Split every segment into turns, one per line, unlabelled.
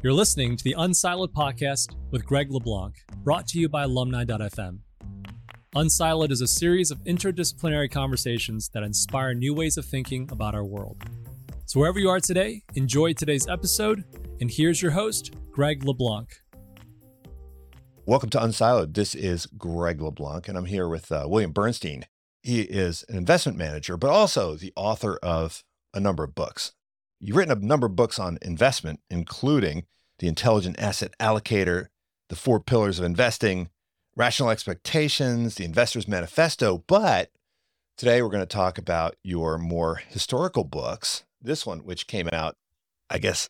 You're listening to the Unsiloed podcast with Greg LeBlanc, brought to you by alumni.fm. Unsiloed is a series of interdisciplinary conversations that inspire new ways of thinking about our world. So, wherever you are today, enjoy today's episode. And here's your host, Greg LeBlanc.
Welcome to Unsiloed. This is Greg LeBlanc, and I'm here with uh, William Bernstein. He is an investment manager, but also the author of a number of books. You've written a number of books on investment, including The Intelligent Asset Allocator, The Four Pillars of Investing, Rational Expectations, The Investor's Manifesto. But today we're going to talk about your more historical books. This one, which came out, I guess,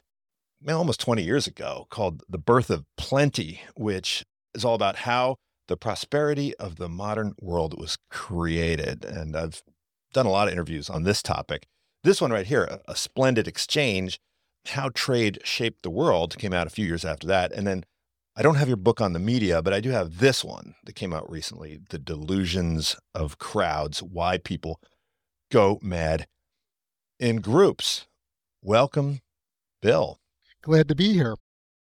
almost 20 years ago, called The Birth of Plenty, which is all about how the prosperity of the modern world was created. And I've done a lot of interviews on this topic. This one right here, a, a Splendid Exchange, How Trade Shaped the World, came out a few years after that. And then I don't have your book on the media, but I do have this one that came out recently The Delusions of Crowds Why People Go Mad in Groups. Welcome, Bill.
Glad to be here.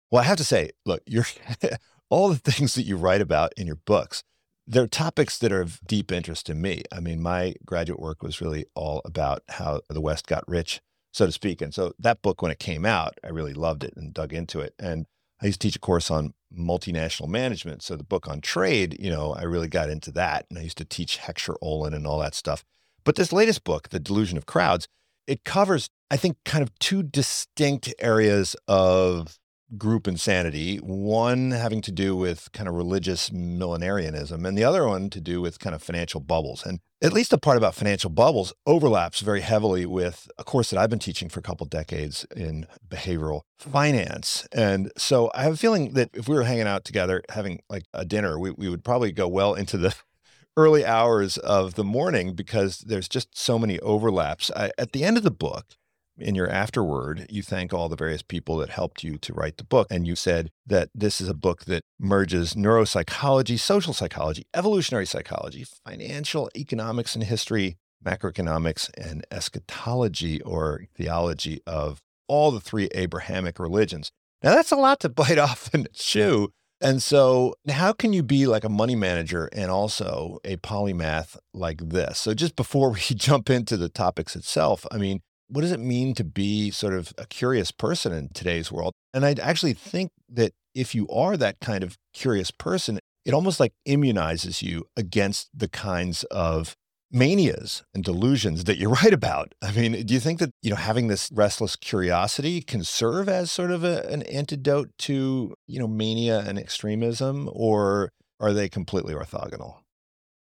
Well, I have to say, look, you're all the things that you write about in your books they're topics that are of deep interest to me. I mean, my graduate work was really all about how the West got rich, so to speak. And so that book, when it came out, I really loved it and dug into it. And I used to teach a course on multinational management. So the book on trade, you know, I really got into that. And I used to teach Heckscher Ohlin and all that stuff. But this latest book, The Delusion of Crowds, it covers, I think, kind of two distinct areas of group insanity, one having to do with kind of religious millenarianism, and the other one to do with kind of financial bubbles. And at least the part about financial bubbles overlaps very heavily with a course that I've been teaching for a couple decades in behavioral finance. And so I have a feeling that if we were hanging out together, having like a dinner, we, we would probably go well into the early hours of the morning because there's just so many overlaps. I, at the end of the book, in your afterword, you thank all the various people that helped you to write the book. And you said that this is a book that merges neuropsychology, social psychology, evolutionary psychology, financial economics and history, macroeconomics, and eschatology or theology of all the three Abrahamic religions. Now, that's a lot to bite off and chew. And so, how can you be like a money manager and also a polymath like this? So, just before we jump into the topics itself, I mean, what does it mean to be sort of a curious person in today's world? And I actually think that if you are that kind of curious person, it almost like immunizes you against the kinds of manias and delusions that you write about. I mean, do you think that, you know, having this restless curiosity can serve as sort of a, an antidote to, you know, mania and extremism or are they completely orthogonal?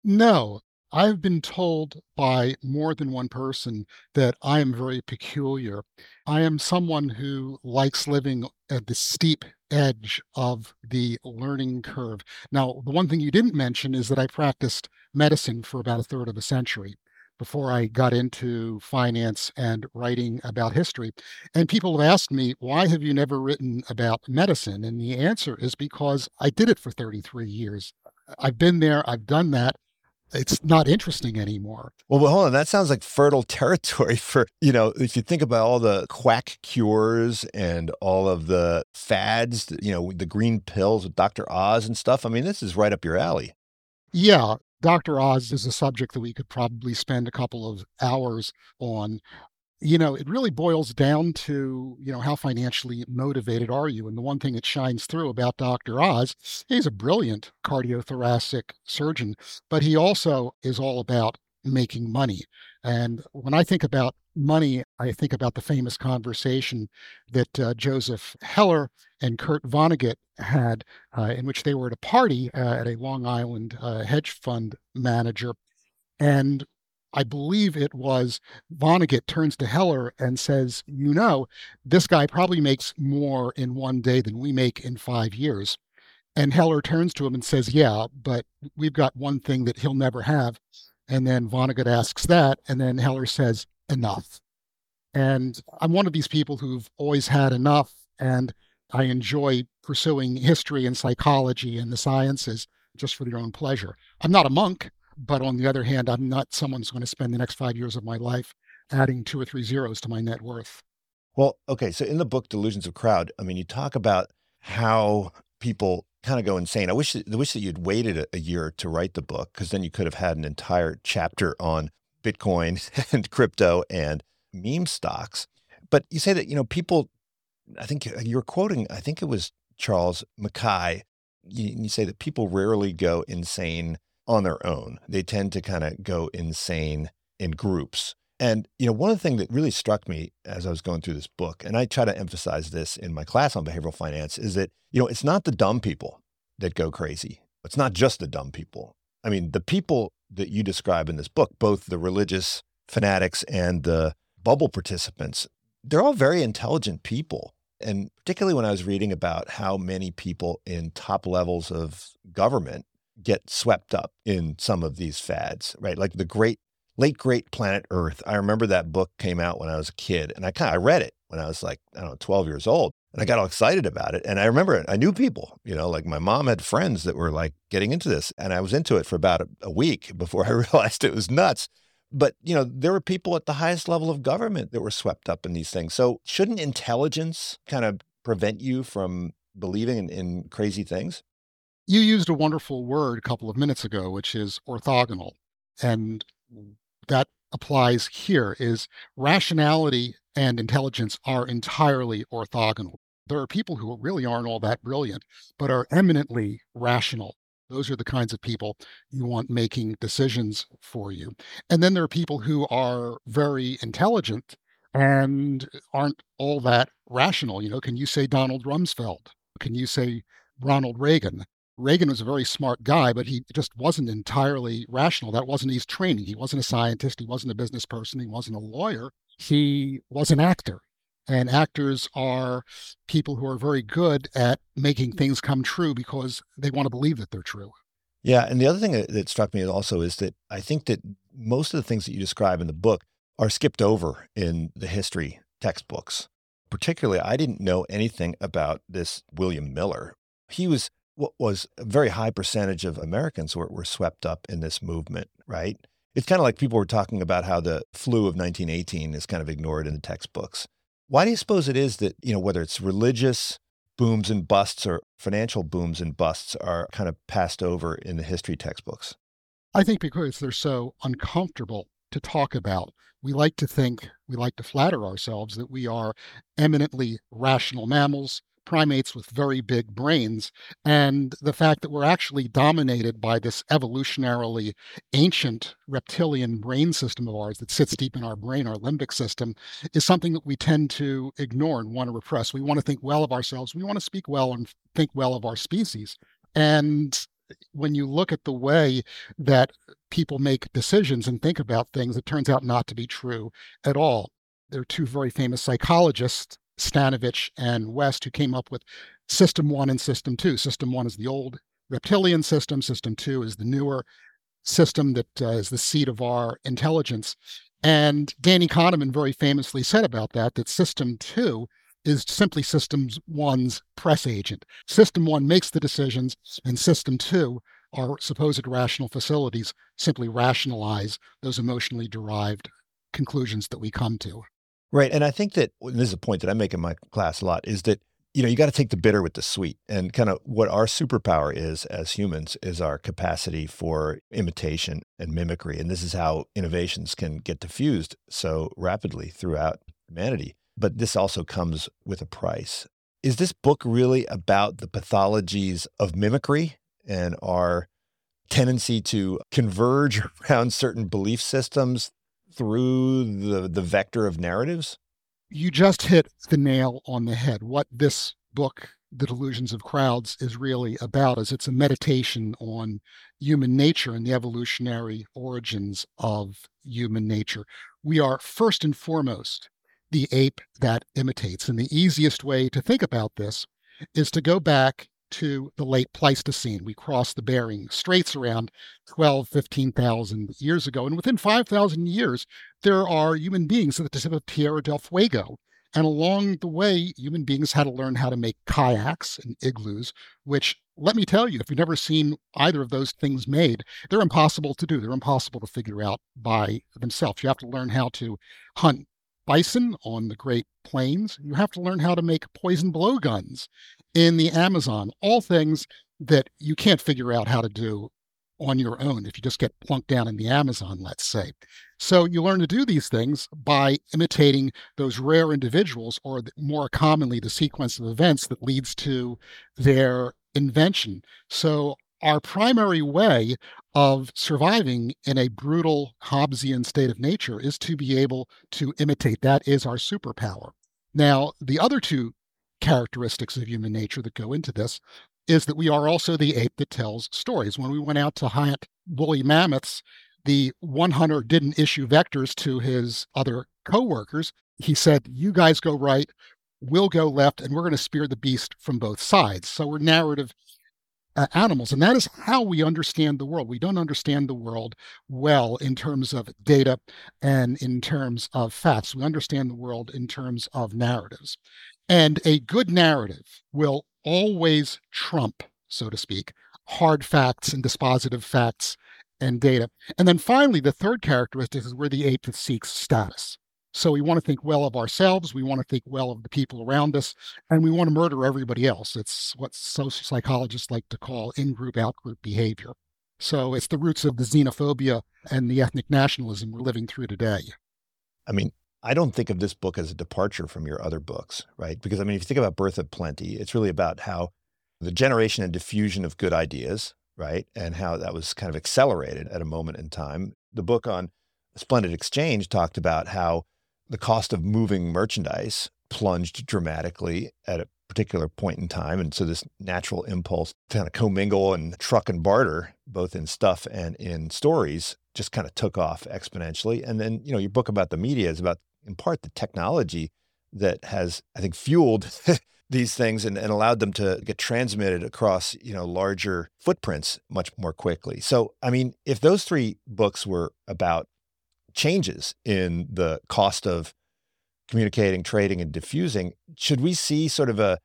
No, I've been told by more than one person that I am very peculiar. I am someone who likes living at the steep edge of the learning curve. Now, the one thing you didn't mention is that I practiced medicine for about a third of a century before I got into finance and writing about history. And people have asked me, why have you never written about medicine? And the answer is because I did it for 33 years. I've been there, I've done that it's not interesting anymore.
Well, well, hold on. That sounds like fertile territory for, you know, if you think about all the quack cures and all of the fads, you know, the green pills with Dr. Oz and stuff. I mean, this is right up your alley.
Yeah. Dr. Oz is a subject that we could probably spend a couple of hours on you know, it really boils down to, you know, how financially motivated are you? And the one thing that shines through about Dr. Oz, he's a brilliant cardiothoracic surgeon, but he also is all about making money. And when I think about money, I think about the famous conversation that uh, Joseph Heller and Kurt Vonnegut had, uh, in which they were at a party uh, at a Long Island uh, hedge fund manager. And I believe it was Vonnegut turns to Heller and says, You know, this guy probably makes more in one day than we make in five years. And Heller turns to him and says, Yeah, but we've got one thing that he'll never have. And then Vonnegut asks that. And then Heller says, Enough. And I'm one of these people who've always had enough. And I enjoy pursuing history and psychology and the sciences just for their own pleasure. I'm not a monk. But on the other hand, I'm not someone who's going to spend the next five years of my life adding two or three zeros to my net worth.
Well, okay. So in the book, Delusions of Crowd, I mean, you talk about how people kind of go insane. I wish that, I wish that you'd waited a, a year to write the book because then you could have had an entire chapter on Bitcoin and crypto and meme stocks. But you say that you know people. I think uh, you're quoting. I think it was Charles Mackay. You, you say that people rarely go insane on their own. They tend to kind of go insane in groups. And you know, one of the things that really struck me as I was going through this book, and I try to emphasize this in my class on behavioral finance, is that you know it's not the dumb people that go crazy. It's not just the dumb people. I mean, the people that you describe in this book, both the religious fanatics and the bubble participants, they're all very intelligent people. And particularly when I was reading about how many people in top levels of government get swept up in some of these fads, right? Like the great late great planet Earth. I remember that book came out when I was a kid and I kind of I read it when I was like, I don't know, 12 years old. And I got all excited about it. And I remember I knew people, you know, like my mom had friends that were like getting into this. And I was into it for about a, a week before I realized it was nuts. But, you know, there were people at the highest level of government that were swept up in these things. So shouldn't intelligence kind of prevent you from believing in, in crazy things?
You used a wonderful word a couple of minutes ago, which is orthogonal. And that applies here is rationality and intelligence are entirely orthogonal. There are people who really aren't all that brilliant, but are eminently rational. Those are the kinds of people you want making decisions for you. And then there are people who are very intelligent and aren't all that rational. You know, can you say Donald Rumsfeld? Can you say Ronald Reagan? Reagan was a very smart guy, but he just wasn't entirely rational. That wasn't his training. He wasn't a scientist. He wasn't a business person. He wasn't a lawyer. He was an actor. And actors are people who are very good at making things come true because they want to believe that they're true.
Yeah. And the other thing that, struck me also is that I think that most of the things that you describe in the book are skipped over in the history textbooks. Particularly, I didn't know anything about this William Miller. He was what was a very high percentage of Americans were, were swept up in this movement, right? It's kind of like people were talking about how the flu of 1918 is kind of ignored in the textbooks. Why do you suppose it is that, you know, whether it's religious booms and busts or financial booms and busts are kind of passed over in the history textbooks?
I think because they're so uncomfortable to talk about. We like to think, we like to flatter ourselves that we are eminently rational mammals primates with very big brains, and the fact that we're actually dominated by this evolutionarily ancient reptilian brain system of ours that sits deep in our brain, our limbic system, is something that we tend to ignore and want to repress. We want to think well of ourselves. We want to speak well and think well of our species. And when you look at the way that people make decisions and think about things, it turns out not to be true at all. There are two very famous psychologists Stanovich and West, who came up with System One and System Two. System One is the old reptilian system, System Two is the newer system that uh, is the seat of our intelligence. And Danny Kahneman very famously said about that that System Two is simply System One's press agent. System One makes the decisions, and System Two our supposed rational facilities simply rationalize those emotionally derived conclusions that we come to.
Right. And I think that and this is a point that I make in my class a lot is that, you know, you got to take the bitter with the sweet. And kind of what our superpower is as humans is our capacity for imitation and mimicry. And this is how innovations can get diffused so rapidly throughout humanity. But this also comes with a price. Is this book really about the pathologies of mimicry and our tendency to converge around certain belief systems through the, the vector of narratives?
You just hit the nail on the head. What this book, The Delusions of Crowds, is really about is it's a meditation on human nature and the evolutionary origins of human nature. We are first and foremost the ape that imitates. And the easiest way to think about this is to go back to the late Pleistocene. We crossed the Bering Straits around 12, 15,000 years ago. And within 5,000 years, there are human beings at the tip of Tierra del Fuego. And along the way, human beings had to learn how to make kayaks and igloos, which, let me tell you, if you've never seen either of those things made, they're impossible to do. They're impossible to figure out by themselves. You have to learn how to hunt bison on the Great Plains. You have to learn how to make poison blowguns in the Amazon, all things that you can't figure out how to do on your own if you just get plunked down in the Amazon, let's say. So you learn to do these things by imitating those rare individuals, or more commonly, the sequence of events that leads to their invention. So our primary way of surviving in a brutal Hobbesian state of nature is to be able to imitate. That is our superpower. Now, the other two characteristics of human nature that go into this is that we are also the ape that tells stories. When we went out to hunt woolly mammoths, the one hunter didn't issue vectors to his other coworkers. He said, You guys go right, we'll go left, and we're going to spear the beast from both sides. So we're narrative uh, animals. And that is how we understand the world. We don't understand the world well in terms of data and in terms of facts. We understand the world in terms of narratives. And a good narrative will always trump, so to speak, hard facts and dispositive facts and data. And then finally, the third characteristic is we're the ape seeks status. So we want to think well of ourselves, we want to think well of the people around us, and we want to murder everybody else. It's what social psychologists like to call in group, out group behavior. So it's the roots of the xenophobia and the ethnic nationalism we're living through today.
I mean, I don't think of this book as a departure from your other books, right? Because I mean, if you think about Birth of Plenty, it's really about how the generation and diffusion of good ideas, right? And how that was kind of accelerated at a moment in time. The book on Splendid Exchange talked about how the cost of moving merchandise plunged dramatically at a particular point in time. And so this natural impulse to kind of commingle and truck and barter, both in stuff and in stories, just kind of took off exponentially. And then, you know, your book about the media is about, in part, the technology that has, I think, fueled these things and, and allowed them to get transmitted across, you know, larger footprints much more quickly. So, I mean, if those three books were about changes in the cost of communicating, trading, and diffusing, should we see sort of a,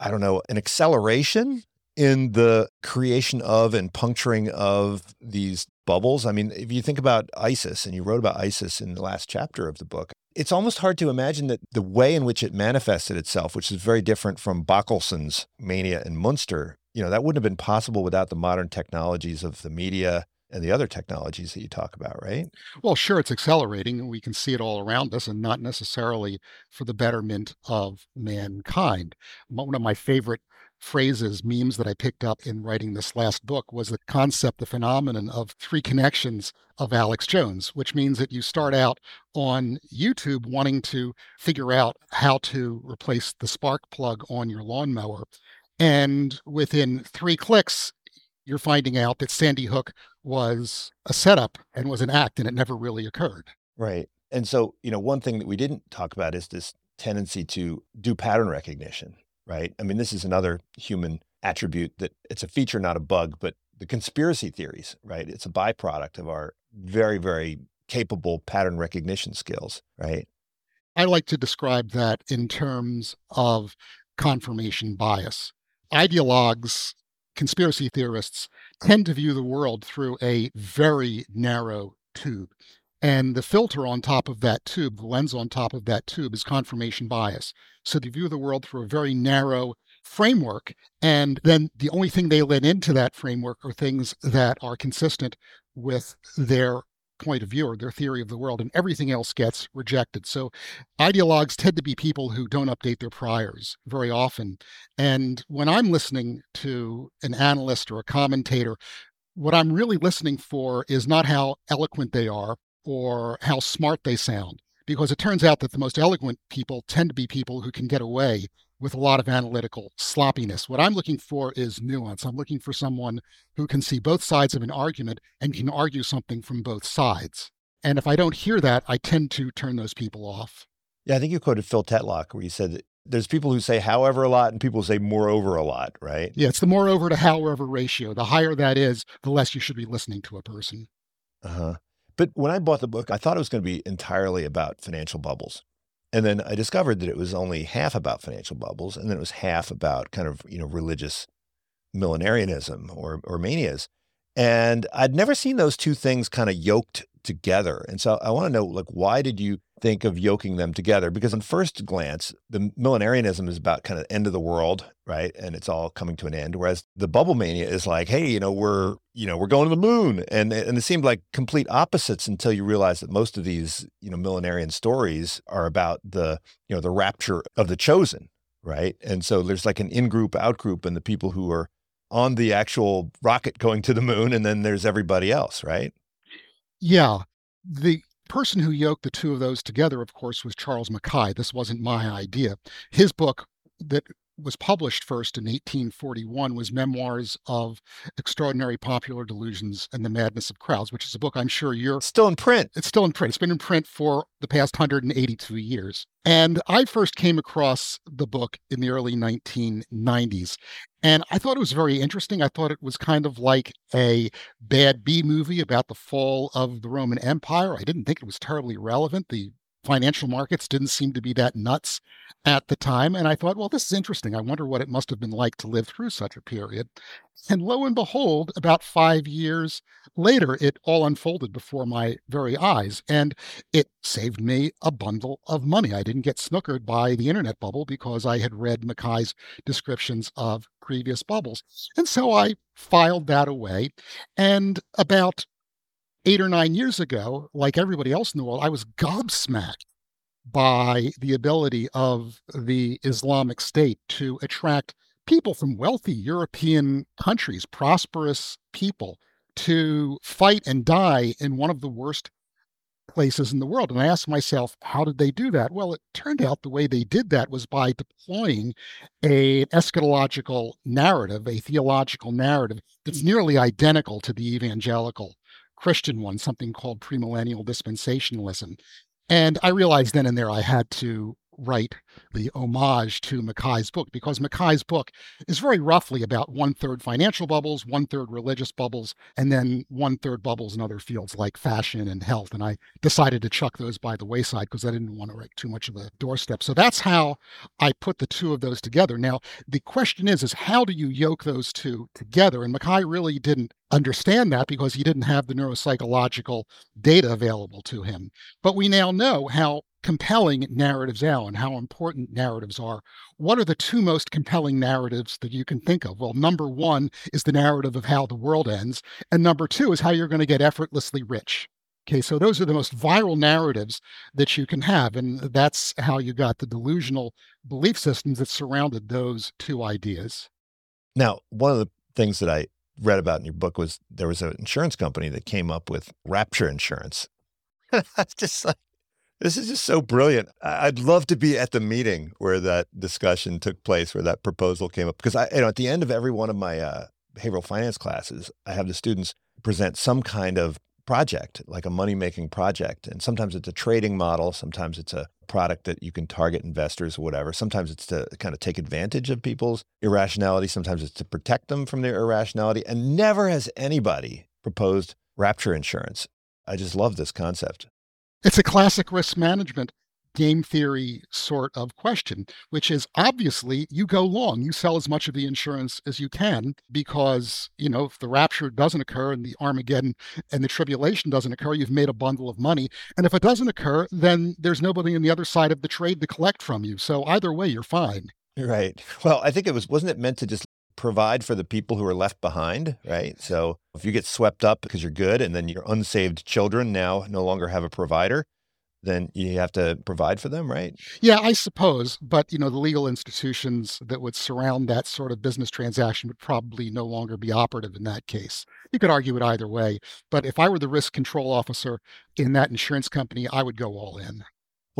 I don't know, an acceleration in the creation of and puncturing of these bubbles? I mean, if you think about ISIS, and you wrote about ISIS in the last chapter of the book, it's almost hard to imagine that the way in which it manifested itself, which is very different from Böckelson's mania in Munster, you know, that wouldn't have been possible without the modern technologies of the media and the other technologies that you talk about, right?
Well, sure, it's accelerating. We can see it all around us and not necessarily for the betterment of mankind. One of my favorite phrases, memes that I picked up in writing this last book was the concept, the phenomenon of three connections of Alex Jones, which means that you start out on YouTube wanting to figure out how to replace the spark plug on your lawnmower. And within three clicks, you're finding out that Sandy Hook was a setup and was an act and it never really occurred.
Right. And so, you know, one thing that we didn't talk about is this tendency to do pattern recognition, right? I mean, this is another human attribute that it's a feature, not a bug, but the conspiracy theories, right? It's a byproduct of our very, very capable pattern recognition skills, right?
I like to describe that in terms of confirmation bias. Ideologues conspiracy theorists tend to view the world through a very narrow tube. And the filter on top of that tube, the lens on top of that tube, is confirmation bias. So they view the world through a very narrow framework. And then the only thing they let into that framework are things that are consistent with their point of view or their theory of the world, and everything else gets rejected. So, ideologues tend to be people who don't update their priors very often. And when I'm listening to an analyst or a commentator, what I'm really listening for is not how eloquent they are or how smart they sound, because it turns out that the most eloquent people tend to be people who can get away with a lot of analytical sloppiness. What I'm looking for is nuance. I'm looking for someone who can see both sides of an argument and can argue something from both sides. And if I don't hear that, I tend to turn those people off.
Yeah, I think you quoted Phil Tetlock where you said that there's people who say however a lot and people who say moreover a lot, right?
Yeah, it's the moreover to however ratio. The higher that is, the less you should be listening to a person.
Uh huh. But when I bought the book, I thought it was going to be entirely about financial bubbles. And then I discovered that it was only half about financial bubbles, and then it was half about kind of you know religious millenarianism or or manias. And I'd never seen those two things kind of yoked together. And so I want to know, like, why did you think of yoking them together because on first glance the millenarianism is about kind of end of the world right and it's all coming to an end whereas the bubble mania is like hey you know we're you know we're going to the moon and and it seemed like complete opposites until you realize that most of these you know millenarian stories are about the you know the rapture of the chosen right? And so there's like an in-group out-group and the people who are on the actual rocket going to the moon and then there's everybody else right?
Yeah. The person who yoked the two of those together, of course, was Charles Mackay. This wasn't my idea. His book that was published first in 1841 was Memoirs of Extraordinary Popular Delusions and the Madness of Crowds, which is a book I'm sure you're
still in print.
It's still in print. It's been in print for the past 182 years. And I first came across the book in the early 1990s. And I thought it was very interesting. I thought it was kind of like a bad B movie about the fall of the Roman Empire. I didn't think it was terribly relevant. The financial markets didn't seem to be that nuts at the time. And I thought, well, this is interesting. I wonder what it must have been like to live through such a period. And lo and behold, about five years later, it all unfolded before my very eyes. And it saved me a bundle of money. I didn't get snookered by the internet bubble because I had read Mackay's descriptions of previous bubbles. And so I filed that away. And about eight or nine years ago, like everybody else in the world, I was gobsmacked by the ability of the Islamic State to attract people from wealthy European countries, prosperous people, to fight and die in one of the worst places in the world. And I asked myself, how did they do that? Well, it turned out the way they did that was by deploying a eschatological narrative, a theological narrative that's nearly identical to the evangelical Christian one, something called premillennial dispensationalism. And I realized then and there I had to write the homage to Mackay's book because Mackay's book is very roughly about one third financial bubbles, one third religious bubbles, and then one third bubbles in other fields like fashion and health. And I decided to chuck those by the wayside because I didn't want to write too much of a doorstep. So that's how I put the two of those together. Now, the question is, is how do you yoke those two together? And Mackay really didn't understand that because he didn't have the neuropsychological data available to him. But we now know how compelling narratives are and how important narratives are. What are the two most compelling narratives that you can think of? Well, number one is the narrative of how the world ends, and number two is how you're going to get effortlessly rich. Okay, so those are the most viral narratives that you can have. And that's how you got the delusional belief systems that surrounded those two ideas.
Now, one of the things that I read about in your book was there was an insurance company that came up with rapture insurance. That's just like, this is just so brilliant. I'd love to be at the meeting where that discussion took place, where that proposal came up. Because I, you know, at the end of every one of my uh, behavioral finance classes, I have the students present some kind of project, like a money making project. And sometimes it's a trading model, sometimes it's a product that you can target investors or whatever. Sometimes it's to kind of take advantage of people's irrationality, sometimes it's to protect them from their irrationality. And never has anybody proposed rapture insurance. I just love this concept.
It's a classic risk management game theory sort of question, which is obviously you go long, you sell as much of the insurance as you can because, you know, if the rapture doesn't occur and the Armageddon and the tribulation doesn't occur, you've made a bundle of money. And if it doesn't occur, then there's nobody on the other side of the trade to collect from you. So either way, you're fine.
Right. Well, I think it was, wasn't it meant to just provide for the people who are left behind, right? So if you get swept up because you're good and then your unsaved children now no longer have a provider, then you have to provide for them, right?
Yeah, I suppose. But, you know, the legal institutions that would surround that sort of business transaction would probably no longer be operative in that case. You could argue it either way. But if I were the risk control officer in that insurance company, I would go all in.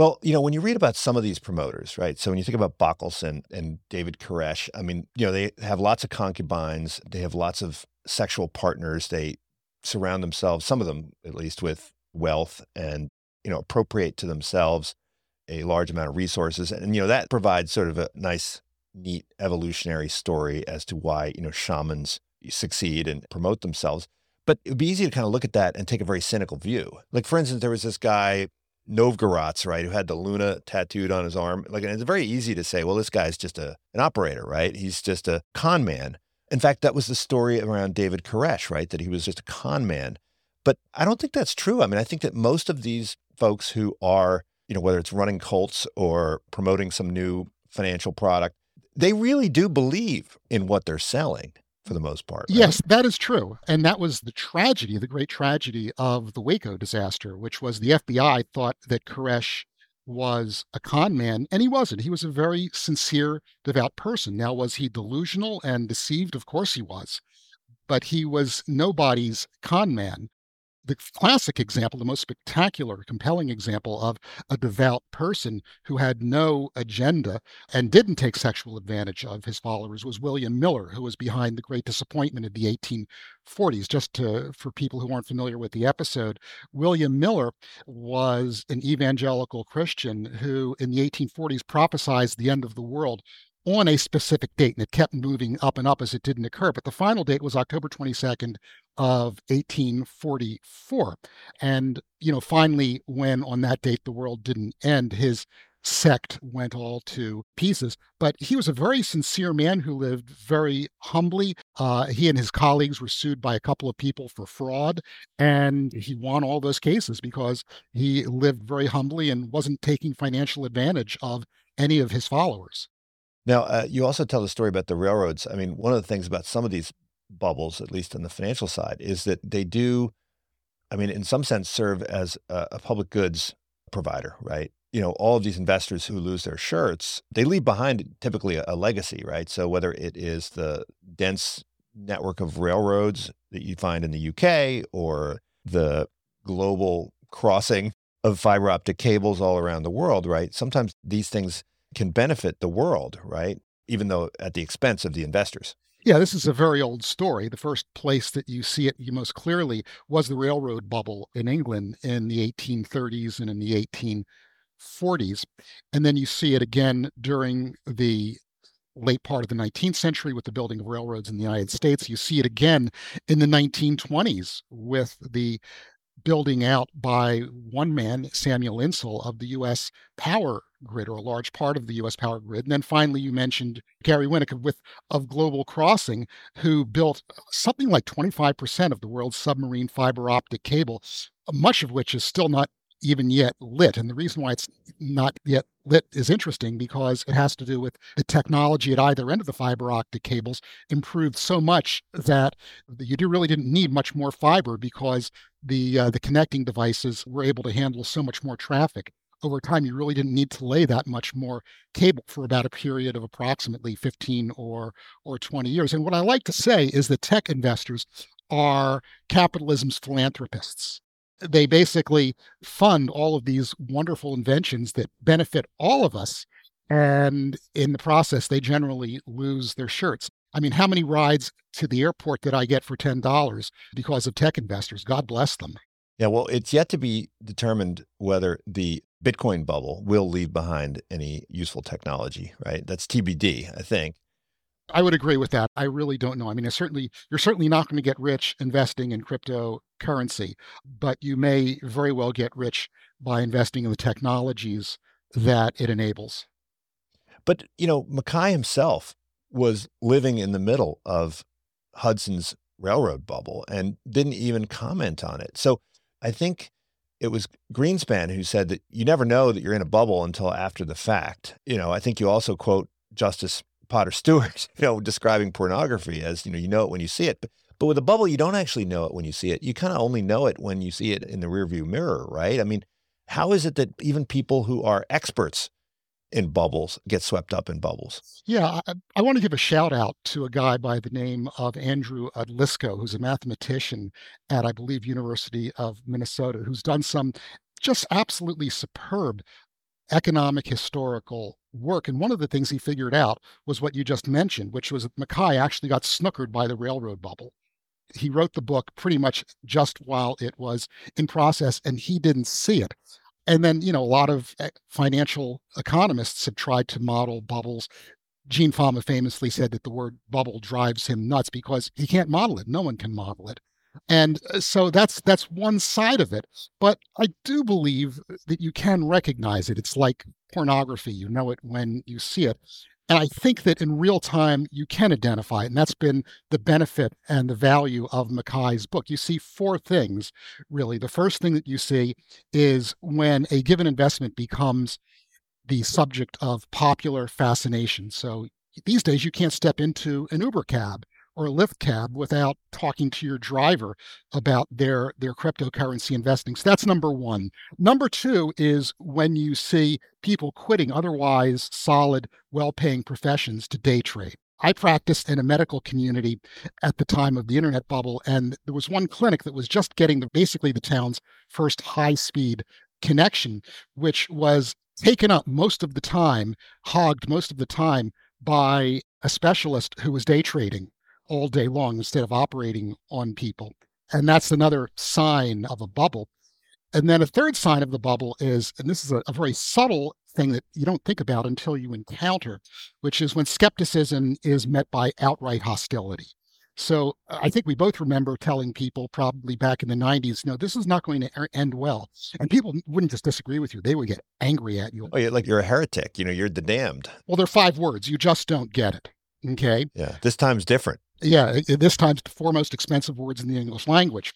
Well, you know, when you read about some of these promoters, right? So when you think about Bockelson and David Koresh, I mean, you know, they have lots of concubines, they have lots of sexual partners, they surround themselves, some of them at least, with wealth and, you know, appropriate to themselves a large amount of resources. And, you know, that provides sort of a nice, neat evolutionary story as to why, you know, shamans succeed and promote themselves. But it would be easy to kind of look at that and take a very cynical view. Like, for instance, there was this guy, Novogratz, right, who had the Luna tattooed on his arm. Like, it's very easy to say, well, this guy's just a an operator, right? He's just a con man. In fact, that was the story around David Koresh, right? That he was just a con man. But I don't think that's true. I mean, I think that most of these folks who are you know, whether it's running cults or promoting some new financial product, they really do believe in what they're selling for the most part.
Right? Yes, that is true. And that was the tragedy, the great tragedy of the Waco disaster, which was the FBI thought that Koresh was a con man, and he wasn't. He was a very sincere, devout person. Now, was he delusional and deceived? Of course he was. But he was nobody's con man the classic example, the most spectacular, compelling example of a devout person who had no agenda and didn't take sexual advantage of his followers was William Miller, who was behind the Great Disappointment of the 1840s. Just to, for people who aren't familiar with the episode, William Miller was an evangelical Christian who, in the 1840s, prophesied the end of the world on a specific date, and it kept moving up and up as it didn't occur. But the final date was October 22nd of 1844. And, you know, finally, when on that date the world didn't end, his sect went all to pieces. But he was a very sincere man who lived very humbly. Uh, he and his colleagues were sued by a couple of people for fraud, and he won all those cases because he lived very humbly and wasn't taking financial advantage of any of his followers.
Now, uh, you also tell the story about the railroads. I mean, one of the things about some of these bubbles, at least on the financial side, is that they do, I mean, in some sense, serve as a, a public goods provider, right? You know, all of these investors who lose their shirts, they leave behind typically a, a legacy, right? So whether it is the dense network of railroads that you find in the UK or the global crossing of fiber optic cables all around the world, right? Sometimes these things can benefit the world, right? Even though at the expense of the investors.
Yeah, this is a very old story. The first place that you see it most clearly was the railroad bubble in England in the 1830s and in the 1840s. And then you see it again during the late part of the 19th century with the building of railroads in the United States. You see it again in the 1920s with the building out by one man, Samuel Insull, of the U.S. power grid or a large part of the U.S. power grid. And then finally, you mentioned Gary Winnick with of Global Crossing, who built uh, something like 25% of the world's submarine fiber optic cable, much of which is still not even yet lit. And the reason why it's not yet lit is interesting because it has to do with the technology at either end of the fiber optic cables improved so much that you really didn't need much more fiber because the uh, the connecting devices were able to handle so much more traffic over time, you really didn't need to lay that much more cable for about a period of approximately 15 or, or 20 years. And what I like to say is that tech investors are capitalism's philanthropists. They basically fund all of these wonderful inventions that benefit all of us. And in the process, they generally lose their shirts. I mean, how many rides to the airport did I get for $10 because of tech investors? God bless them.
Yeah, well, it's yet to be determined whether the Bitcoin bubble will leave behind any useful technology, right? That's TBD, I think.
I would agree with that. I really don't know. I mean, certainly you're certainly not going to get rich investing in cryptocurrency, but you may very well get rich by investing in the technologies that it enables.
But, you know, Mackay himself was living in the middle of Hudson's railroad bubble and didn't even comment on it. So I think it was Greenspan who said that you never know that you're in a bubble until after the fact. You know, I think you also quote Justice Potter Stewart, you know, describing pornography as, you know, you know it when you see it. But, but with a bubble, you don't actually know it when you see it. You kind of only know it when you see it in the rearview mirror, right? I mean, how is it that even people who are experts in bubbles get swept up in bubbles.
Yeah, I, I, want to give a shout out to a guy by the name of Andrew Odlyzko, who's a mathematician at, I believe, University of Minnesota, who's done some just absolutely superb economic historical work. And one of the things he figured out was what you just mentioned, which was that Mackay actually got snookered by the railroad bubble. He wrote the book pretty much just while it was in process, and he didn't see it. And then, you know, a lot of eh, financial economists have tried to model bubbles. Gene Fama famously said that the word bubble drives him nuts because he can't model it. No one can model it. And uh, so that's that's one side of it. But I do believe that you can recognize it. It's like pornography. You know it when you see it. And I think that in real time, you can identify it. And that's been the benefit and the value of Mackay's book. You see four things, really. The first thing that you see is when a given investment becomes the subject of popular fascination. So these days, you can't step into an Uber cab or a Lyft cab without talking to your driver about their their cryptocurrency investing. So that's number one. Number two is when you see people quitting otherwise solid, well-paying professions to day trade. I practiced in a medical community at the time of the internet bubble, and there was one clinic that was just getting the, basically the town's first high-speed connection, which was taken up most of the time, hogged most of the time by a specialist who was day trading all day long instead of operating on people. And that's another sign of a bubble. And then a third sign of the bubble is, and this is a, a very subtle thing that you don't think about until you encounter, which is when skepticism is met by outright hostility. So I think we both remember telling people probably back in the 90s, no, this is not going to end well. And people wouldn't just disagree with you, they would get angry at you.
Oh, yeah, like you're a heretic. You know, you're the damned.
Well, they're five words. You just don't get it. Okay.
Yeah. This time's different
yeah, this time's the four most expensive words in the English language.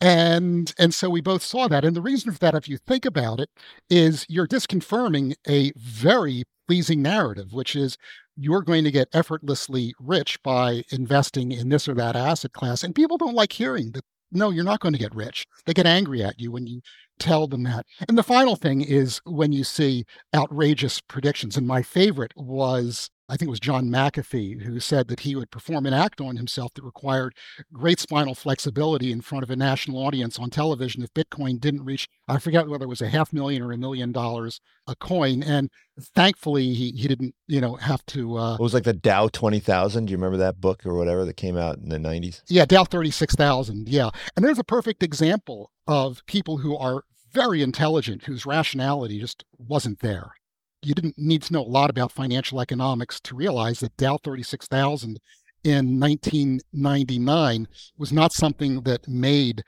And and so we both saw that. And the reason for that, if you think about it, is you're disconfirming a very pleasing narrative, which is you're going to get effortlessly rich by investing in this or that asset class. And people don't like hearing that no, you're not going to get rich. They get angry at you when you tell them that. And the final thing is when you see outrageous predictions. And my favorite was I think it was John McAfee who said that he would perform an act on himself that required great spinal flexibility in front of a national audience on television if Bitcoin didn't reach, I forget whether it was a half million or a million dollars a coin. And thankfully, he, he didn't, you know, have to. Uh,
it was like the Dow 20,000. Do you remember that book or whatever that came out in the 90s?
Yeah, Dow 36,000. Yeah. And there's a perfect example of people who are very intelligent, whose rationality just wasn't there you didn't need to know a lot about financial economics to realize that Dow 36,000 in 1999 was not something that made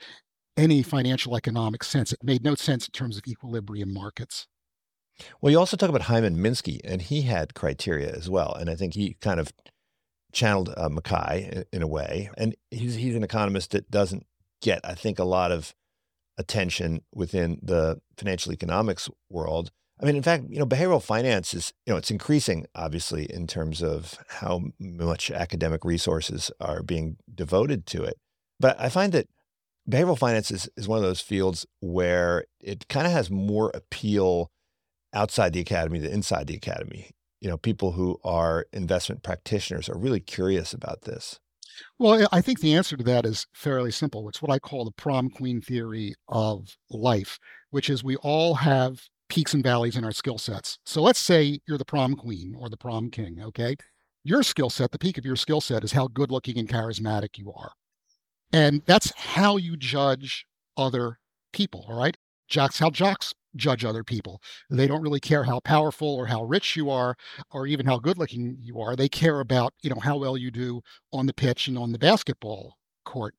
any financial economic sense. It made no sense in terms of equilibrium markets.
Well, you also talk about Hyman Minsky, and he had criteria as well. And I think he kind of channeled uh, Mackay in a way. And he's, he's an economist that doesn't get, I think, a lot of attention within the financial economics world. I mean, in fact, you know, behavioral finance is, you know, it's increasing obviously in terms of how much academic resources are being devoted to it. But I find that behavioral finance is, is one of those fields where it kind of has more appeal outside the academy than inside the academy. You know, people who are investment practitioners are really curious about this.
Well, I think the answer to that is fairly simple. It's what I call the prom queen theory of life, which is we all have peaks and valleys in our skill sets. So let's say you're the prom queen or the prom king, okay? Your skill set, the peak of your skill set is how good looking and charismatic you are. And that's how you judge other people, all right? Jocks, how jocks judge other people. They don't really care how powerful or how rich you are or even how good looking you are. They care about, you know, how well you do on the pitch and on the basketball court.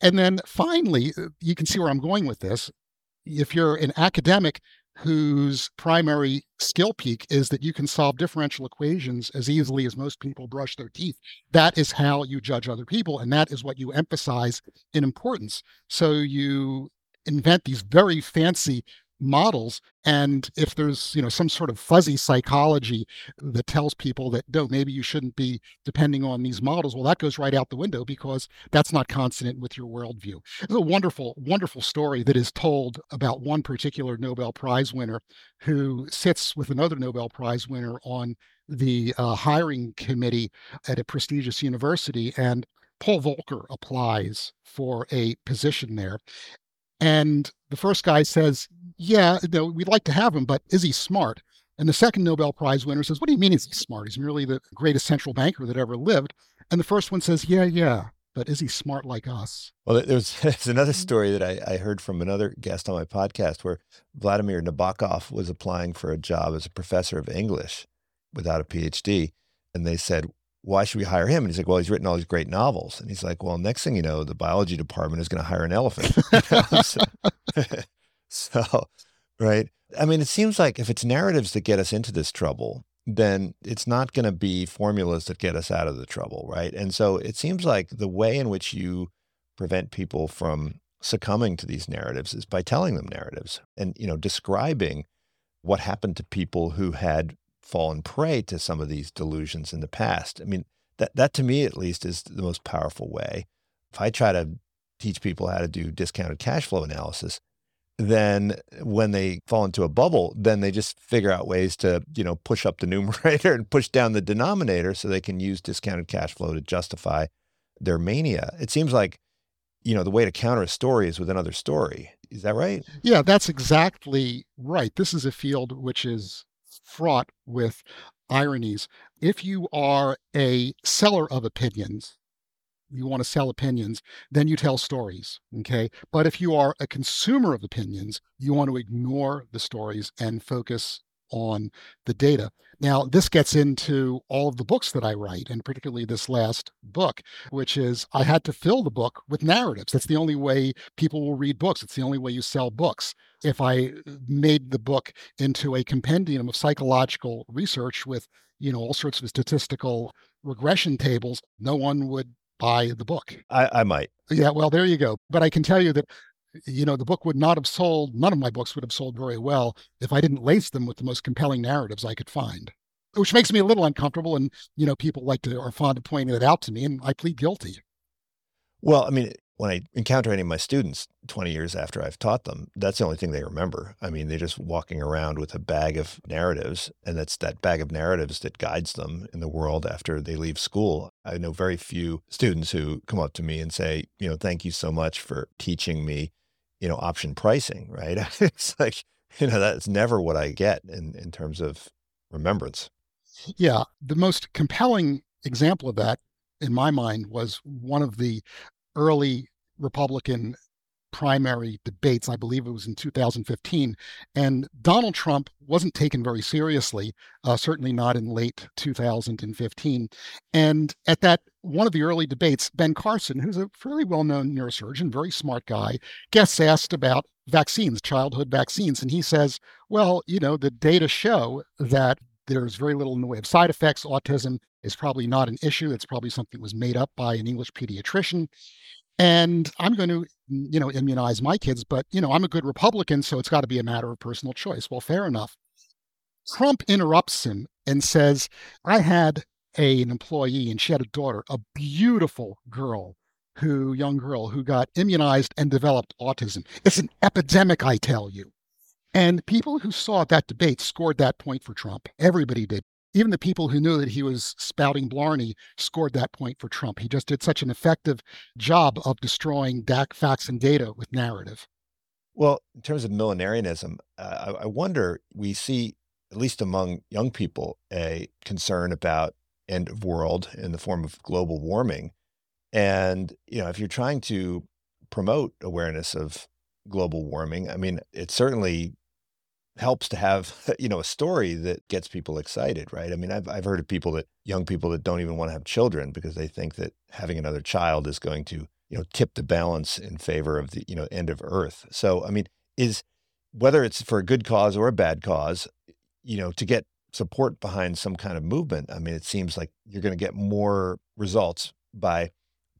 And then finally, uh, you can see where I'm going with this. If you're an academic, whose primary skill peak is that you can solve differential equations as easily as most people brush their teeth. That is how you judge other people, and that is what you emphasize in importance. So you invent these very fancy models and if there's you know some sort of fuzzy psychology that tells people that no maybe you shouldn't be depending on these models well that goes right out the window because that's not consonant with your worldview it's a wonderful wonderful story that is told about one particular nobel prize winner who sits with another nobel prize winner on the uh, hiring committee at a prestigious university and Paul Volcker applies for a position there. And the first guy says, Yeah, no, we'd like to have him, but is he smart? And the second Nobel Prize winner says, What do you mean is he smart? He's merely the greatest central banker that ever lived. And the first one says, Yeah, yeah, but is he smart like us?
Well, there's, there's another mm-hmm. story that I, I heard from another guest on my podcast where Vladimir Nabokov was applying for a job as a professor of English without a PhD. And they said, why should we hire him? And he's like, well, he's written all these great novels. And he's like, well, next thing you know, the biology department is going to hire an elephant. so, so, right. I mean, it seems like if it's narratives that get us into this trouble, then it's not going to be formulas that get us out of the trouble, right? And so it seems like the way in which you prevent people from succumbing to these narratives is by telling them narratives and you know describing what happened to people who had fallen prey to some of these delusions in the past. I mean, that that to me at least is the most powerful way. If I try to teach people how to do discounted cash flow analysis, then when they fall into a bubble, then they just figure out ways to, you know, push up the numerator and push down the denominator so they can use discounted cash flow to justify their mania. It seems like, you know, the way to counter a story is with another story. Is that right?
Yeah, that's exactly right. This is a field which is fraught with ironies. If you are a seller of opinions, you want to sell opinions, then you tell stories. Okay. But if you are a consumer of opinions, you want to ignore the stories and focus on the data. Now, this gets into all of the books that I write, and particularly this last book, which is I had to fill the book with narratives. That's the only way people will read books. It's the only way you sell books. If I uh, made the book into a compendium of psychological research with, you know, all sorts of statistical regression tables, no one would buy the book.
I, I might.
Yeah, well, there you go. But I can tell you that you know the book would not have sold none of my books would have sold very well if i didn't lace them with the most compelling narratives i could find which makes me a little uncomfortable and you know people like to are fond of pointing it out to me and i plead guilty
well i mean when I encounter any of my students 20 years after I've taught them, that's the only thing they remember. I mean, they're just walking around with a bag of narratives, and that's that bag of narratives that guides them in the world after they leave school. I know very few students who come up to me and say, you know, thank you so much for teaching me, you know, option pricing, right? it's like, you know, that's never what I get in, in terms of remembrance.
Yeah. The most compelling example of that in my mind was one of the early Republican primary debates. I believe it was in 2015. And Donald Trump wasn't taken very seriously, uh, certainly not in late 2015. And at that one of the early debates, Ben Carson, who's a fairly well known neurosurgeon, very smart guy, gets asked about vaccines, childhood vaccines. And he says, well, you know, the data show that there's very little in the way of side effects. Autism is probably not an issue. It's probably something that was made up by an English pediatrician. And I'm going to, you know, immunize my kids, but, you know, I'm a good Republican, so it's got to be a matter of personal choice. Well, fair enough. Trump interrupts him and says, I had a, an employee and she had a daughter, a beautiful girl who, young girl who got immunized and developed autism. It's an epidemic, I tell you. And people who saw that debate scored that point for Trump. Everybody did. Even the people who knew that he was spouting Blarney scored that point for Trump. He just did such an effective job of destroying DAC facts and data with narrative.
Well, in terms of millenarianism, uh, I wonder, we see, at least among young people, a concern about end of world in the form of global warming. And, you know, if you're trying to promote awareness of global warming, I mean, it certainly helps to have you know a story that gets people excited right i mean i've, I've heard of people that young people that don't even want to have children because they think that having another child is going to you know tip the balance in favor of the you know end of earth so i mean is whether it's for a good cause or a bad cause you know to get support behind some kind of movement i mean it seems like you're going to get more results by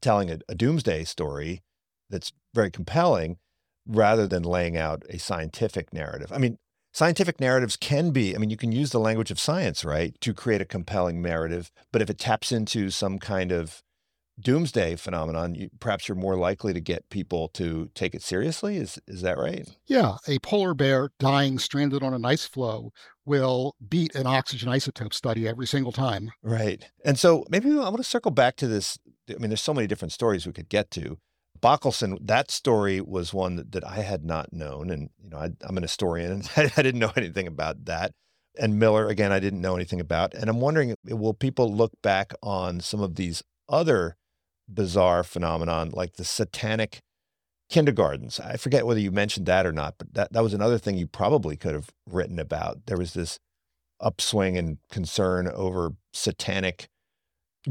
telling a, a doomsday story that's very compelling rather than laying out a scientific narrative. I mean, scientific narratives can be, I mean, you can use the language of science, right, to create a compelling narrative. But if it taps into some kind of doomsday phenomenon, you, perhaps you're more likely to get people to take it seriously. Is is that right?
Yeah, a polar bear dying stranded on an ice floe will beat an oxygen isotope study every single time.
Right. And so maybe I want to circle back to this. I mean, there's so many different stories we could get to. Bockelson, that story was one that, that I had not known. And, you know, I, am an historian and I, I didn't know anything about that. And Miller, again, I didn't know anything about. And I'm wondering, eh, will people look back on some of these other bizarre phenomenon like the satanic kindergartens? I forget whether you mentioned that or not, but that, that was another thing you probably could have written about. There was this upswing and concern over satanic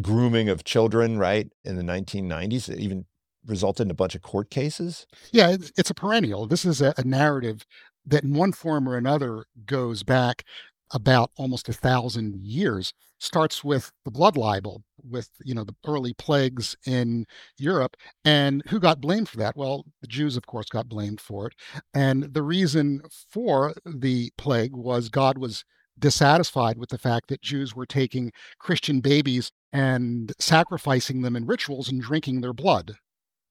grooming of children, right, in the 1990s, even resulted in a bunch of court cases?
Yeah, it's, a perennial. This is a, a narrative that in one form or another goes back about almost a thousand years. Starts with the blood libel with you know the early plagues in Europe. And who got blamed for that? Well the Jews of course got blamed for it. And the reason for the plague was God was dissatisfied with the fact that Jews were taking Christian babies and sacrificing them in rituals and drinking their blood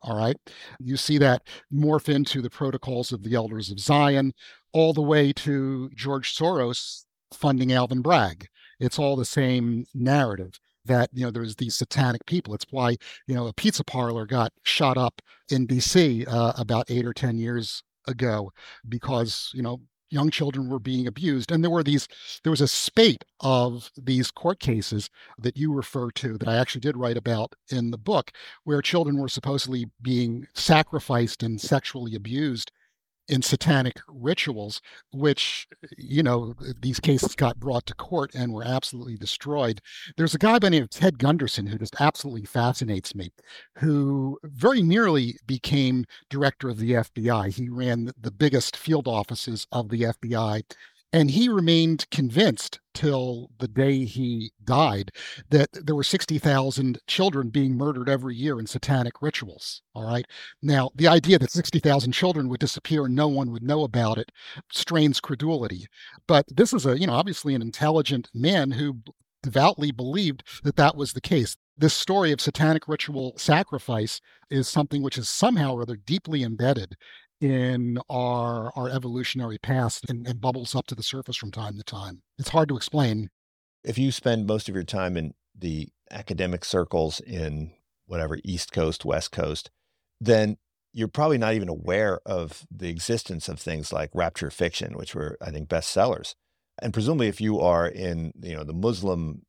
all right. You see that morph into the protocols of the Elders of Zion, all the way to George Soros funding Alvin Bragg. It's all the same narrative that you know there's these satanic people. It's why you know a pizza parlor got shot up in D.C. Uh, about eight or ten years ago because you know young children were being abused and there were these there was a spate of these court cases that you refer to that I actually did write about in the book where children were supposedly being sacrificed and sexually abused in satanic rituals, which, uh, you know, these cases got brought to court and were absolutely destroyed. There's a guy by the name of Ted Gunderson who just absolutely fascinates me, who very nearly became director of the FBI. He ran the biggest field offices of the FBI and he remained convinced till the day he died that there were 60,000 children being murdered every year in satanic rituals. All right. Now, the idea that 60,000 children would disappear and no one would know about it strains credulity. But this is a, you know, obviously an intelligent man who devoutly believed that that was the case. This story of satanic ritual sacrifice is something which is somehow or other deeply embedded in our our evolutionary past and, and bubbles up to the surface from time to time. It's hard to explain.
If you spend most of your time in the academic circles in whatever East Coast, West Coast, then you're probably not even aware of the existence of things like rapture fiction, which were, I think, bestsellers. And presumably, if you are in, you know, the Muslim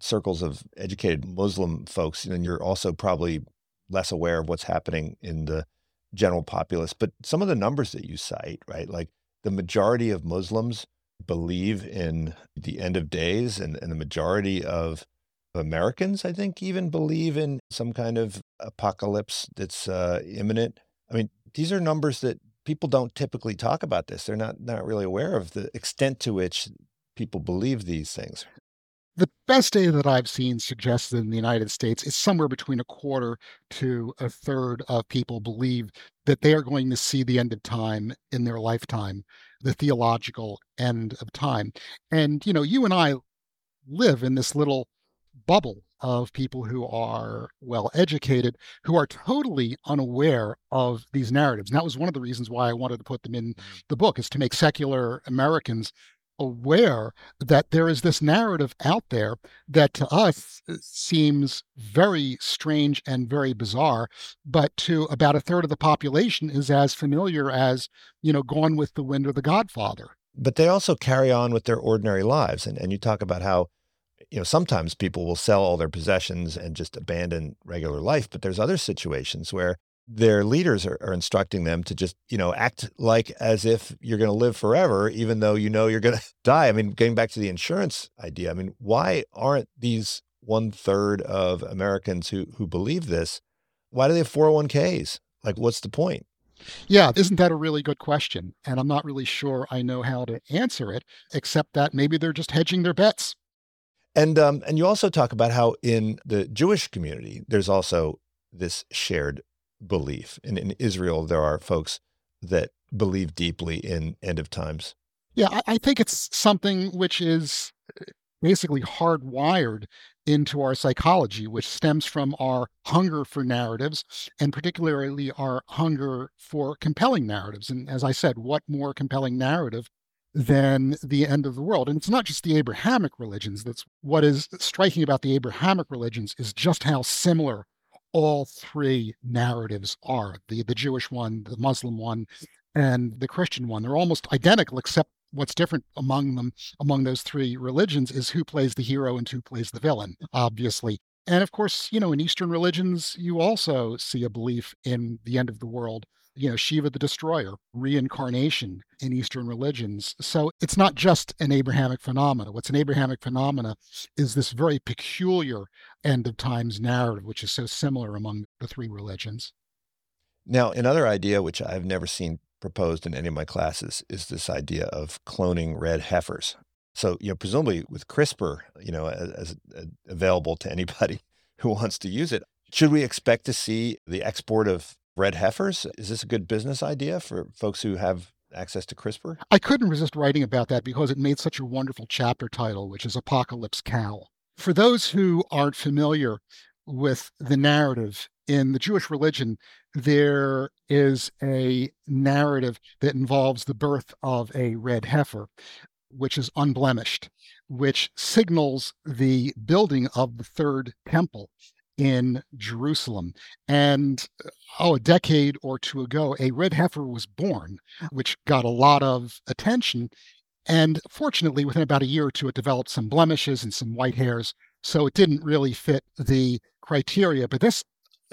circles of educated Muslim folks, then you're also probably less aware of what's happening in the general populace, but some of the numbers that you cite, right? Like the majority of Muslims believe in the end of days, and, and the majority of Americans, I think, even believe in some kind of apocalypse that's uh, imminent. I mean, these are numbers that people don't typically talk about this. They're not not really aware of the extent to which people believe these things.
Best data that I've seen suggested in the United States is somewhere between a quarter to a third of people believe that they are going to see the end of time in their lifetime, the theological end of time. And, you know, you and I live in this little bubble of people who are well educated, who are totally unaware of these narratives. And that was one of the reasons why I wanted to put them in mm-hmm. the book, is to make secular Americans aware that there is this narrative out there that to us uh, seems very strange and very bizarre, but to about a third of the population is as familiar as, you know, Gone with the Wind or The Godfather.
But they also carry on with their ordinary lives. And, and you talk about how, you know, sometimes people will sell all their possessions and just abandon regular life. But there's other situations where their leaders are, are, instructing them to just you know act like as if you're going to live forever even though you know you're going to die i mean getting back to the insurance idea i mean why aren't these one third of americans who who believe this why do they have 401ks like what's the point
yeah, isn't that a really good question? And I'm not really sure I know how to answer it, except that maybe they're just hedging their bets.
And um, and you also talk about how in the Jewish community there's also this shared belief. And in Israel, there are folks that believe deeply in end of times.
Yeah, I, I think it's something which is uh, basically hardwired into our psychology, which stems from our hunger for narratives and particularly our hunger for compelling narratives. And as I said, what more compelling narrative than the end of the world? And it's not just the Abrahamic religions. That's what is striking about the Abrahamic religions is just how similar all three narratives are the, the Jewish one, the Muslim one, and the Christian one. They're almost identical, except what's different among them, among those three religions, is who plays the hero and who plays the villain, obviously. And of course, you know, in Eastern religions, you also see a belief in the end of the world you know, Shiva the destroyer, reincarnation in Eastern religions. So it's not just an Abrahamic phenomena. What's an Abrahamic phenomena is this very peculiar end of times narrative, which is so similar among the three religions.
Now, another idea which I've never seen proposed in any of my classes is this idea of cloning red heifers. So, you know, presumably with CRISPR, you know, as, as available to anybody who wants to use it, should we expect to see the export of red heifers? Is this a good business idea for folks who have access to CRISPR?
I couldn't resist writing about that because it made such a wonderful chapter title, which is Apocalypse Cow. For those who aren't familiar with the narrative in the Jewish religion, there is a narrative that involves the birth of a red heifer, which is unblemished, which signals the building of the third temple in Jerusalem. And oh, a decade or two ago, a red heifer was born, which got a lot of attention. And fortunately, within about a year or two, it developed some blemishes and some white hairs. So it didn't really fit the criteria. But this,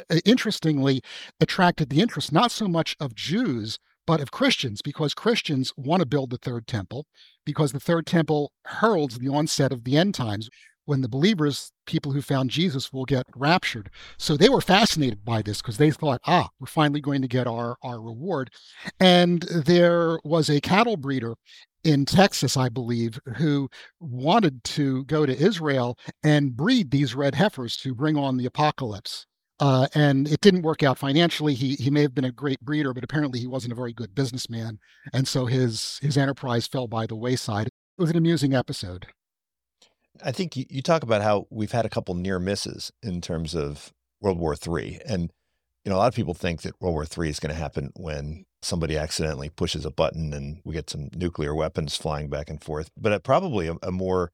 uh, interestingly, attracted the interest not so much of Jews, but of Christians, because Christians want to build the third temple, because the third temple heralds the onset of the end times when the believers, people who found Jesus, will get raptured. So they were fascinated by this because they thought, ah, we're finally going to get our, our reward. And there was a cattle breeder in Texas, I believe, who wanted to go to Israel and breed these red heifers to bring on the apocalypse. Uh, and it didn't work out financially. He he may have been a great breeder, but apparently he wasn't a very good businessman, and so his his enterprise fell by the wayside. It was an amusing episode.
I think you, you talk about how we've had a couple near misses in terms of World War III. And, you know, a lot of people think that World War III is going to happen when somebody accidentally pushes a button and we get some nuclear weapons flying back and forth. But uh, probably a, a more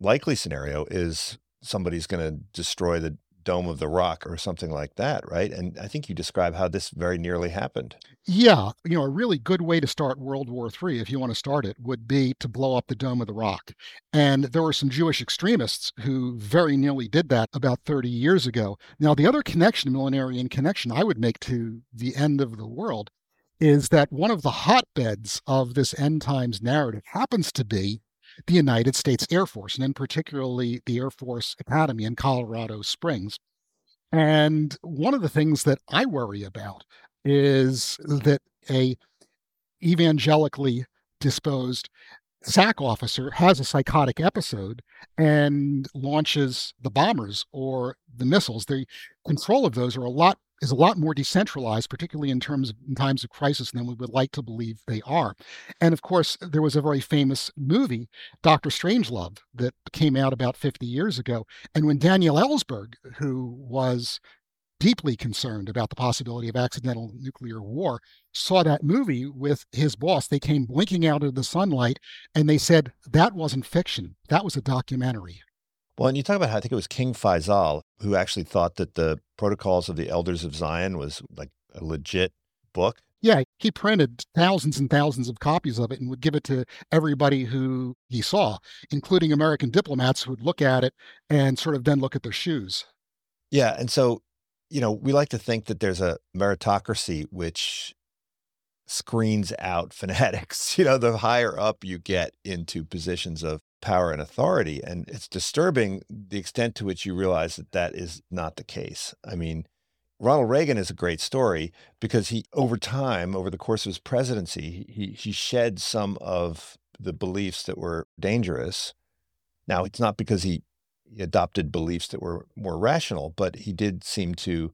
likely scenario is somebody's going to destroy the Dome of the Rock or something like that, right? And I think you describe how this very nearly happened.
Yeah. You know, a really good way to start World War III, if you want to start it, would be to blow up the Dome of the Rock. And there were some Jewish extremists who very nearly did that about 30 years ago. Now, the other connection, millenarian connection, I would make to the end of the world is that one of the hotbeds of this end times narrative happens to be the United States Air Force, and in particularly the Air Force Academy in Colorado Springs. And one of the things that I worry about is that a evangelically disposed SAC officer has a psychotic episode and launches the bombers or the missiles. The control of those are a lot is a lot more decentralized, particularly in terms of in times of crisis than we would like to believe they are. And of course, there was a very famous movie, Doctor Strangelove, that came out about 50 years ago. And when Daniel Ellsberg, who was deeply concerned about the possibility of accidental nuclear war, saw that movie with his boss, they came blinking out of the sunlight and they said, that wasn't fiction. That was a documentary.
Well, and you talk about how I think it was King Faisal who actually thought that the Protocols of the Elders of Zion was like a legit book.
Yeah, he printed thousands and thousands of copies of it and would give it to everybody who he saw, including American diplomats who would look at it and sort of then look at their shoes.
Yeah. And so, you know, we like to think that there's a meritocracy which screens out fanatics. You know, the higher up you get into positions of power and authority. And it's disturbing the extent to which you realize that that is not the case. I mean, Ronald Reagan is a great story because he, over time, over the course of his presidency, he, he shed some of the beliefs that were dangerous. Now, it's not because he, he adopted beliefs that were more rational, but he did seem to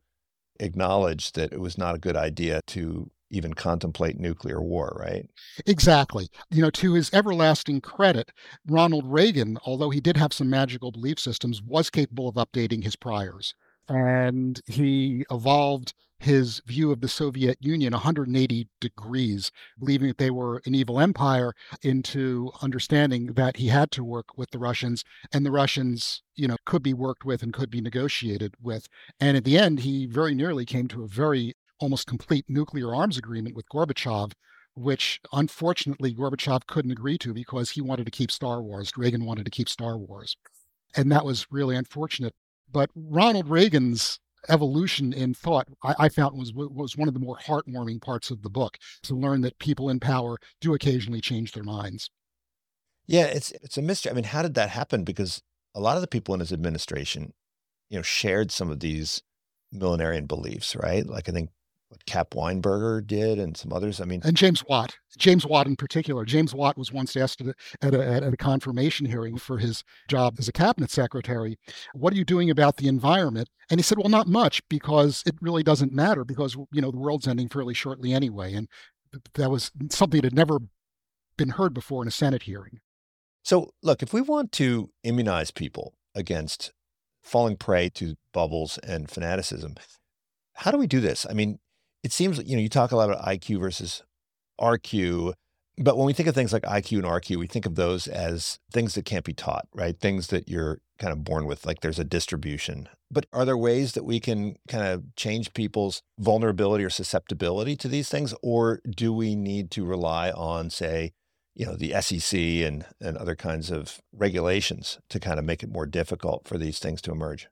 acknowledge that it was not a good idea to even contemplate nuclear war, right?
Exactly. You know, to his everlasting credit, Ronald Reagan, although he did have some magical belief systems, was capable of updating his priors. And he evolved his view of the Soviet Union 180 degrees, believing that they were an evil empire, into understanding that he had to work with the Russians and the Russians, you know, could be worked with and could be negotiated with. And at the end, he very nearly came to a very almost complete nuclear arms agreement with Gorbachev, which unfortunately Gorbachev couldn't agree to because he wanted to keep Star Wars. Reagan wanted to keep Star Wars. And that was really unfortunate. But Ronald Reagan's evolution in thought, I, I, found was was one of the more heartwarming parts of the book to learn that people in power do occasionally change their minds.
Yeah, it's it's a mystery. I mean, how did that happen? Because a lot of the people in his administration, you know, shared some of these millenarian beliefs, right? Like I think what Cap Weinberger did and some others. I mean,
and James Watt, James Watt in particular. James Watt was once asked at a, at a, confirmation hearing for his job as a cabinet secretary, "What are you doing about the environment?" And he said, "Well, not much because it really doesn't matter because you know the world's ending fairly shortly anyway." And that was something that had never been heard before in a Senate hearing.
So, look, if we want to immunize people against falling prey to bubbles and fanaticism, how do we do this? I mean, it seems you know you talk a lot about IQ versus RQ, but when we think of things like IQ and RQ, we think of those as things that can't be taught, right? Things that you're kind of born with, like there's a distribution. But are there ways that we can kind of change people's vulnerability or susceptibility to these things, or do we need to rely on, say, you know, the SEC and and other kinds of regulations to kind of make it more difficult for these things to emerge?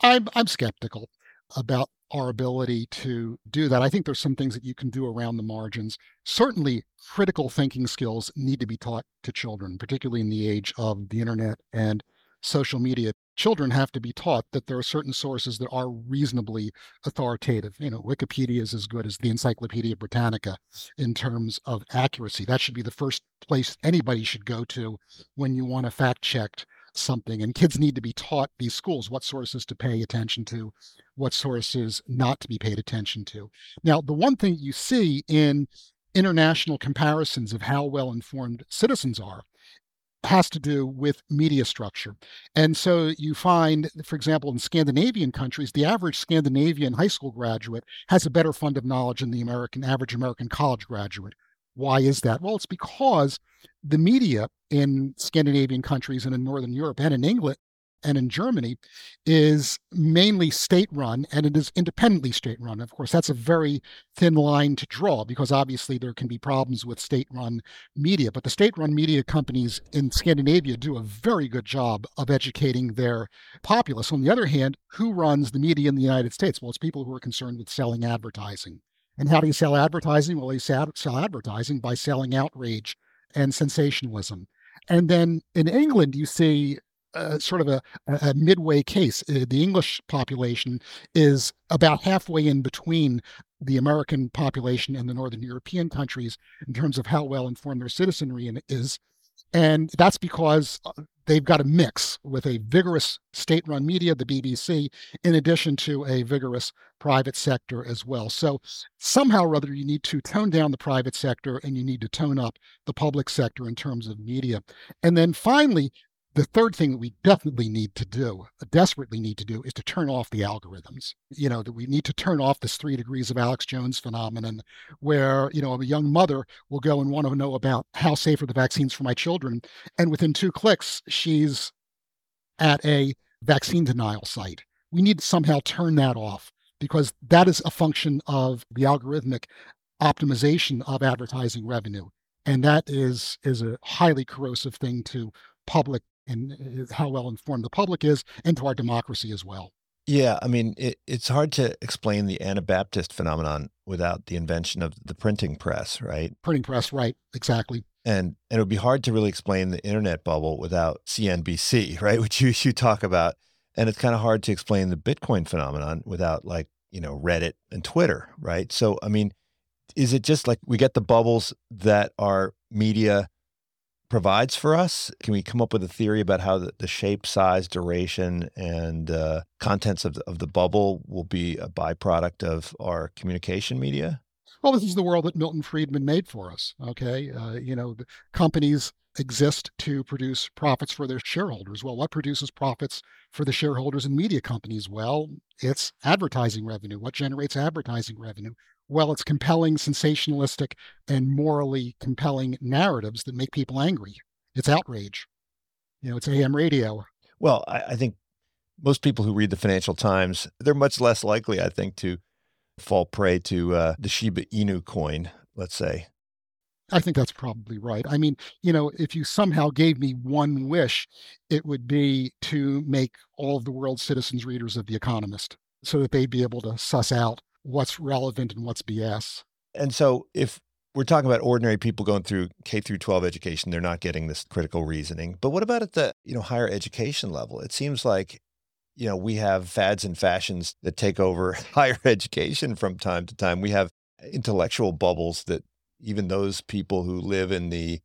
I'm I'm skeptical about our ability to do that. I think there's some things that you can do around the margins. Certainly, critical thinking skills need to be taught to children, particularly in the age of the internet and social media. Children have to be taught that there are certain sources that are reasonably authoritative. You know, Wikipedia is as good as the Encyclopedia Britannica in terms of accuracy. That should be the first place anybody should go to when you want to fact check something. And kids need to be taught these schools what sources to pay attention to, what sources not to be paid attention to. Now, the one thing you see in international comparisons of how well informed citizens are has to do with media structure. And so you find, for example, in Scandinavian countries, the average Scandinavian high school graduate has a better fund of knowledge than the American average American college graduate. Why is that? Well, it's because the media in Scandinavian countries and in Northern Europe and in England and in Germany is mainly state run and it is independently state run. Of course, that's a very thin line to draw because obviously there can be problems with state run media, but the state run media companies in Scandinavia do a very good job of educating their populace. On the other hand, who runs the media in the United States? Well, it's people who are concerned with selling advertising. And how do you sell advertising? Well, you sell advertising by selling outrage and sensationalism. And then in England, you see uh, sort of a, a, midway case. Uh, the English population is about halfway in between the American population and the Northern European countries in terms of how well informed their citizenry is. And that's because uh, they've got a mix with a vigorous state run media, the BBC, in addition to a vigorous private sector as well. So somehow or other, you need to tone down the private sector and you need to tone up the public sector in terms of media. And then finally, the third thing that we definitely need to do, desperately need to do, is to turn off the algorithms. You know, that we need to turn off this three degrees of Alex Jones phenomenon where, you know, a young mother will go and want to know about how safe are the vaccines for my children. And within two clicks, she's at a vaccine denial site. We need to somehow turn that off because that is a function of the algorithmic optimization of advertising revenue. And that is is a highly corrosive thing to public and uh, how well informed the public is, and to our democracy as well.
Yeah, I mean, it, it's hard to explain the Anabaptist phenomenon without the invention of the printing press, right?
Printing press, right? Exactly.
And and it would be hard to really explain the internet bubble without CNBC, right? Which you you talk about, and it's kind of hard to explain the Bitcoin phenomenon without like you know Reddit and Twitter, right? So I mean, is it just like we get the bubbles that are media provides for us? Can we come up with a theory about how the, the shape, size, duration, and uh, contents of the, of the bubble will be a byproduct of our communication media?
Well, this is the world that Milton Friedman made for us. Okay, uh, you know, companies exist to produce profits for their shareholders. Well, what produces profits for the shareholders in media companies? Well, it's advertising revenue. What generates advertising revenue? Well, it's compelling, sensationalistic, and morally compelling narratives that make people angry. It's outrage. You know, it's AM radio.
Well, I, I think most people who read the Financial Times, they're much less likely, I think, to fall prey to uh, the Shiba Inu coin, let's say.
I think that's probably right. I mean, you know, if you somehow gave me one wish, it would be to make all of the world's citizens readers of The Economist so that they'd be able to suss out what's relevant and what's BS.
And so if we're talking about ordinary people going through K through 12 education, they're not getting this critical reasoning. But what about at the, you know, higher education level? It seems like you know, we have fads and fashions that take over higher education from time to time. We have intellectual bubbles that even those people who live in the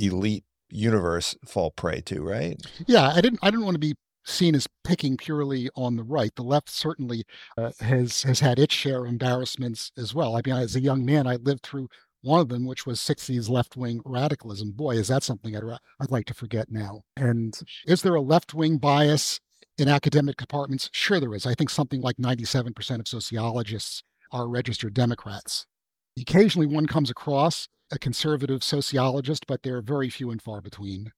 elite universe fall prey to, right?
Yeah, I didn't I didn't want to be seen as picking purely on the right. The left certainly uh, has has had its share of embarrassments as well. I mean, as a young man, I lived through one of them, which was 60s left wing radicalism. Boy, is that something I'd, I'd like to forget now. And is there a left wing bias in academic departments? Sure, there is. I think something like 97% of sociologists are registered Democrats. Occasionally, one comes across a conservative sociologist, but they're very few and far between.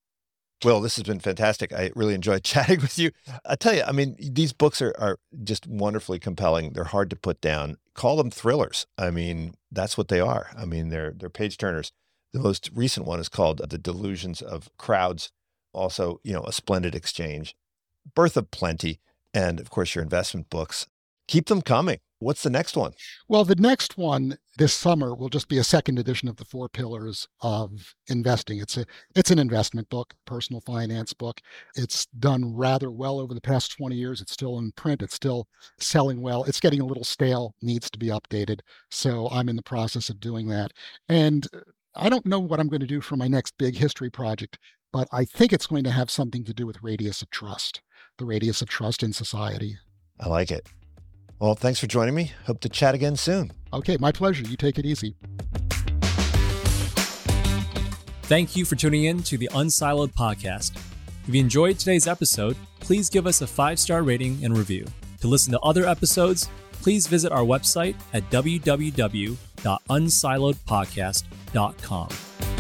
Will, this has been fantastic. I really enjoyed chatting with you. I tell you, I mean, these books are, are just wonderfully compelling. They're hard to put down. Call them thrillers. I mean, that's what they are. I mean, they're they're page turners. The most recent one is called The Delusions of Crowds. Also, you know, a splendid exchange. Birth of Plenty, and of course your investment books. Keep them coming. What's the next one?
Well, the next one this summer will just be a second edition of the Four Pillars of Investing. It's a it's an investment book, personal finance book. It's done rather well over the past 20 years. It's still in print. It's still selling well. It's getting a little stale, needs to be updated. So I'm in the process of doing that. And I don't know what I'm going to do for my next big history project, but I think it's going to have something to do with radius of trust, the radius of trust in society.
I like it. Well, thanks for joining me. Hope to chat again soon.
Okay, my pleasure. You take it easy.
Thank you for tuning in to the Unsiloed podcast. If you enjoyed today's episode, please give us a five star rating and review. To listen to other episodes, please visit our website at www.unsiloedpodcast.com.